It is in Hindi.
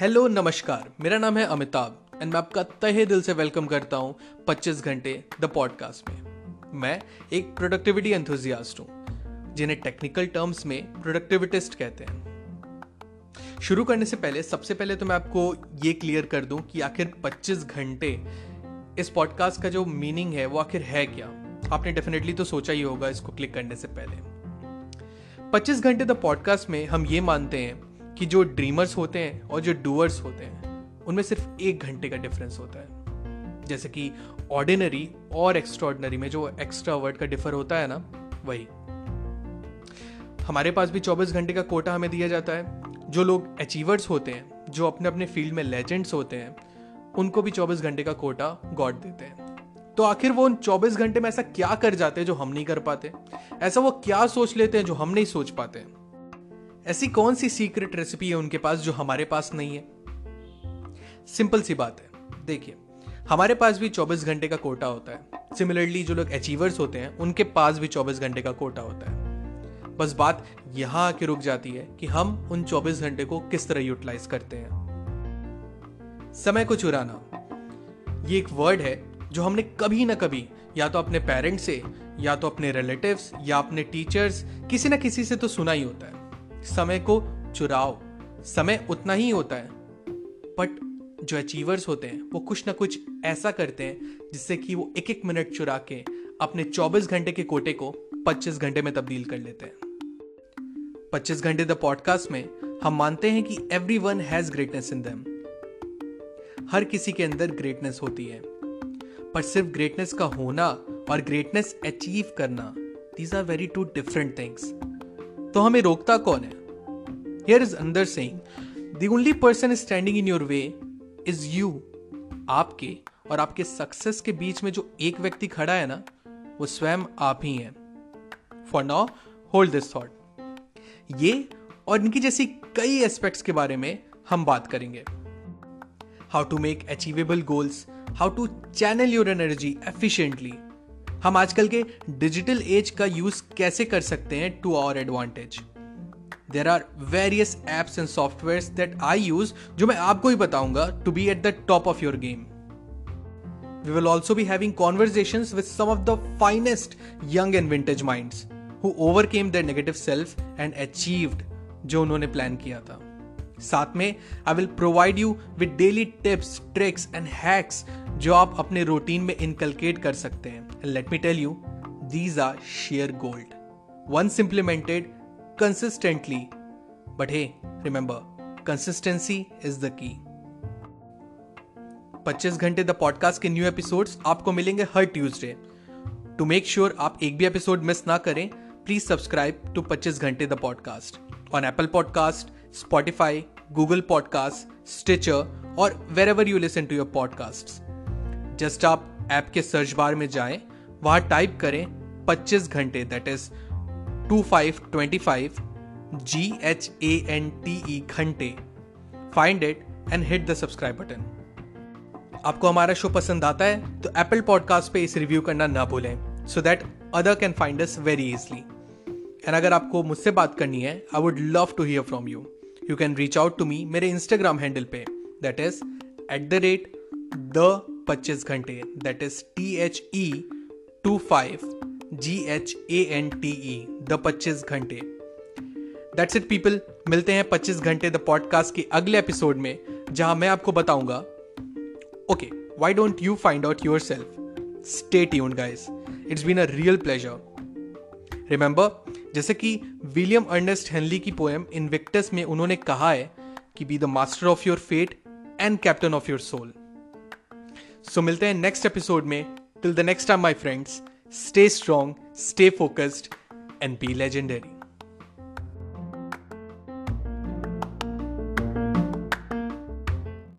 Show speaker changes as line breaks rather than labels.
हेलो, नमस्कार। मेरा नाम है अमिताभ एंड मैं आपका तहे दिल से वेलकम करता हूँ 25 घंटे द पॉडकास्ट में। मैं एक प्रोडक्टिविटी एंथुजियास्ट हूँ, जिन्हें टेक्निकल टर्म्स में प्रोडक्टिविटिस्ट कहते हैं। शुरू करने से पहले, सबसे पहले तो मैं आपको ये क्लियर कर दूँ कि आखिर 25 घंटे इस पॉडकास्ट का जो मीनिंग है, वो आखिर है क्या? आपने डेफिनेटली तो सोचा ही होगा इसको क्लिक करने से पहले। 25 घंटे द पॉडकास्ट में हम ये मानते हैं कि जो ड्रीमर्स होते हैं और जो डूअर्स होते हैं, उनमें सिर्फ़ एक घंटे का डिफरेंस होता है। जैसे कि ऑर्डिनरी और एक्स्ट्रॉर्डनरी में जो एक्स्ट्रा वर्ड का डिफर होता है ना, वही। हमारे पास भी 24 घंटे का कोटा हमें दिया जाता है। जो लोग अचीवर्स होते हैं, जो अपने अपने फ़ील्ड में लेजेंड्स होते हैं, उनको भी 24 घंटे का कोटा गॉड देते हैं। तो आखिर वो उन 24 घंटे में ऐसा क्या कर जाते हैं जो हम नहीं कर पाते? ऐसा वो क्या सोच लेते हैं जो हम नहीं सोच पाते? ऐसी कौन सी सीक्रेट रेसिपी है उनके पास जो हमारे पास नहीं है? सिंपल सी बात है। देखिए, हमारे पास भी 24 घंटे का कोटा होता है। सिमिलरली जो लोग अचीवर्स होते हैं, उनके पास भी 24 घंटे का कोटा होता है। बस बात यहाँ आके रुक जाती है कि हम उन 24 घंटे को किस तरह यूटिलाइज करते हैं। समय को चुराना। ये एक वर्ड है जो हमने कभी ना कभी, या तो अपने पेरेंट्स से, या तो अपने रिलेटिव्स या अपने टीचर्स किसी ना किसी से तो सुना ही होता है। समय को चुराओ। समय उतना ही होता है। बट जो अचीवर्स होते हैं, वो कुछ ना कुछ ऐसा करते हैं, जिससे कि वो एक एक मिनट चुरा के अपने 24 घंटे के कोटे को 25 घंटे में तब्दील कर लेते हैं। 25 घंटे द पॉडकास्ट में हम मानते हैं कि everyone has greatness in them हर किसी के अंदर ग्रेटनेस होती है। पर सिर्फ़ ग्रेटनेस का होना और ग्रेटनेस अचीव करना these are very two different things तो हमें रोकता कौन है? Here is Andre saying the only person standing in your way is you आपके और आपके सक्सेस के बीच में जो एक व्यक्ति खड़ा है ना, वो स्वयं आप ही हैं। For now hold this thought ये और इनकी जैसी कई एस्पेक्ट्स के बारे में हम बात करेंगे। How to make achievable goals how to channel your energy efficiently हम आजकल के डिजिटल एज का यूज़ कैसे कर सकते हैं to our advantage there are various apps and software that I use जो मैं आपको ही बताऊँगा to be at the top of your game we will also be having conversation with some of the finest young and vintage minds who overcame their negative self and achieved जो उन्होंने प्लान किया था. साथ में I will provide you with daily tips tricks and hacks जो आप अपने रूटीन में इनकलकेट कर सकते हैं। Let me tell you these are sheer gold once implemented consistently but hey remember consistency is the key 25 घंटे द पॉडकास्ट के न्यू एपिसोड्स आपको मिलेंगे हर ट्यूसडे टू मेक श्योर आप एक भी एपिसोड मिस ना करें प्लीज़ सब्सक्राइब टू 25 घंटे the podcast on Apple podcast Spotify Google podcast Stitcher और wherever you listen to your podcast just आप ऐप के सर्च बार में जाएँ, वहाँ टाइप करें 25 घंटे that is two five twenty five G H A N T E घंटे find it and hit the subscribe button आपको हमारा शो पसंद आता है तो एप्पल पॉडकास्ट पे इसे रिव्यू करना ना भूलें so that other can find us very easily and अगर आपको मुझसे बात करनी है I would love to hear from you you can reach out to me मेरे इंस्टाग्राम हैंडल पे that is at the rate the पच्चीस घंटे that is T H E two five G H A N T E the पच्चीस घंटे। दैट्स इट पीपल मिलते हैं पच्चीस घंटे द पॉडकास्ट के अगले एपिसोड में, जहाँ मैं आपको बताऊँगा। Okay why don't you find out yourself stay tuned guys it's been a real pleasure remember जैसे कि विलियम अर्नेस्ट हेनली की पोएम इनविक्टस में उन्होंने कहा है कि be the master of your fate and captain of your soul so मिलते हैं नेक्स्ट एपिसोड में. Till the next time my friends stay strong stay focused and be legendary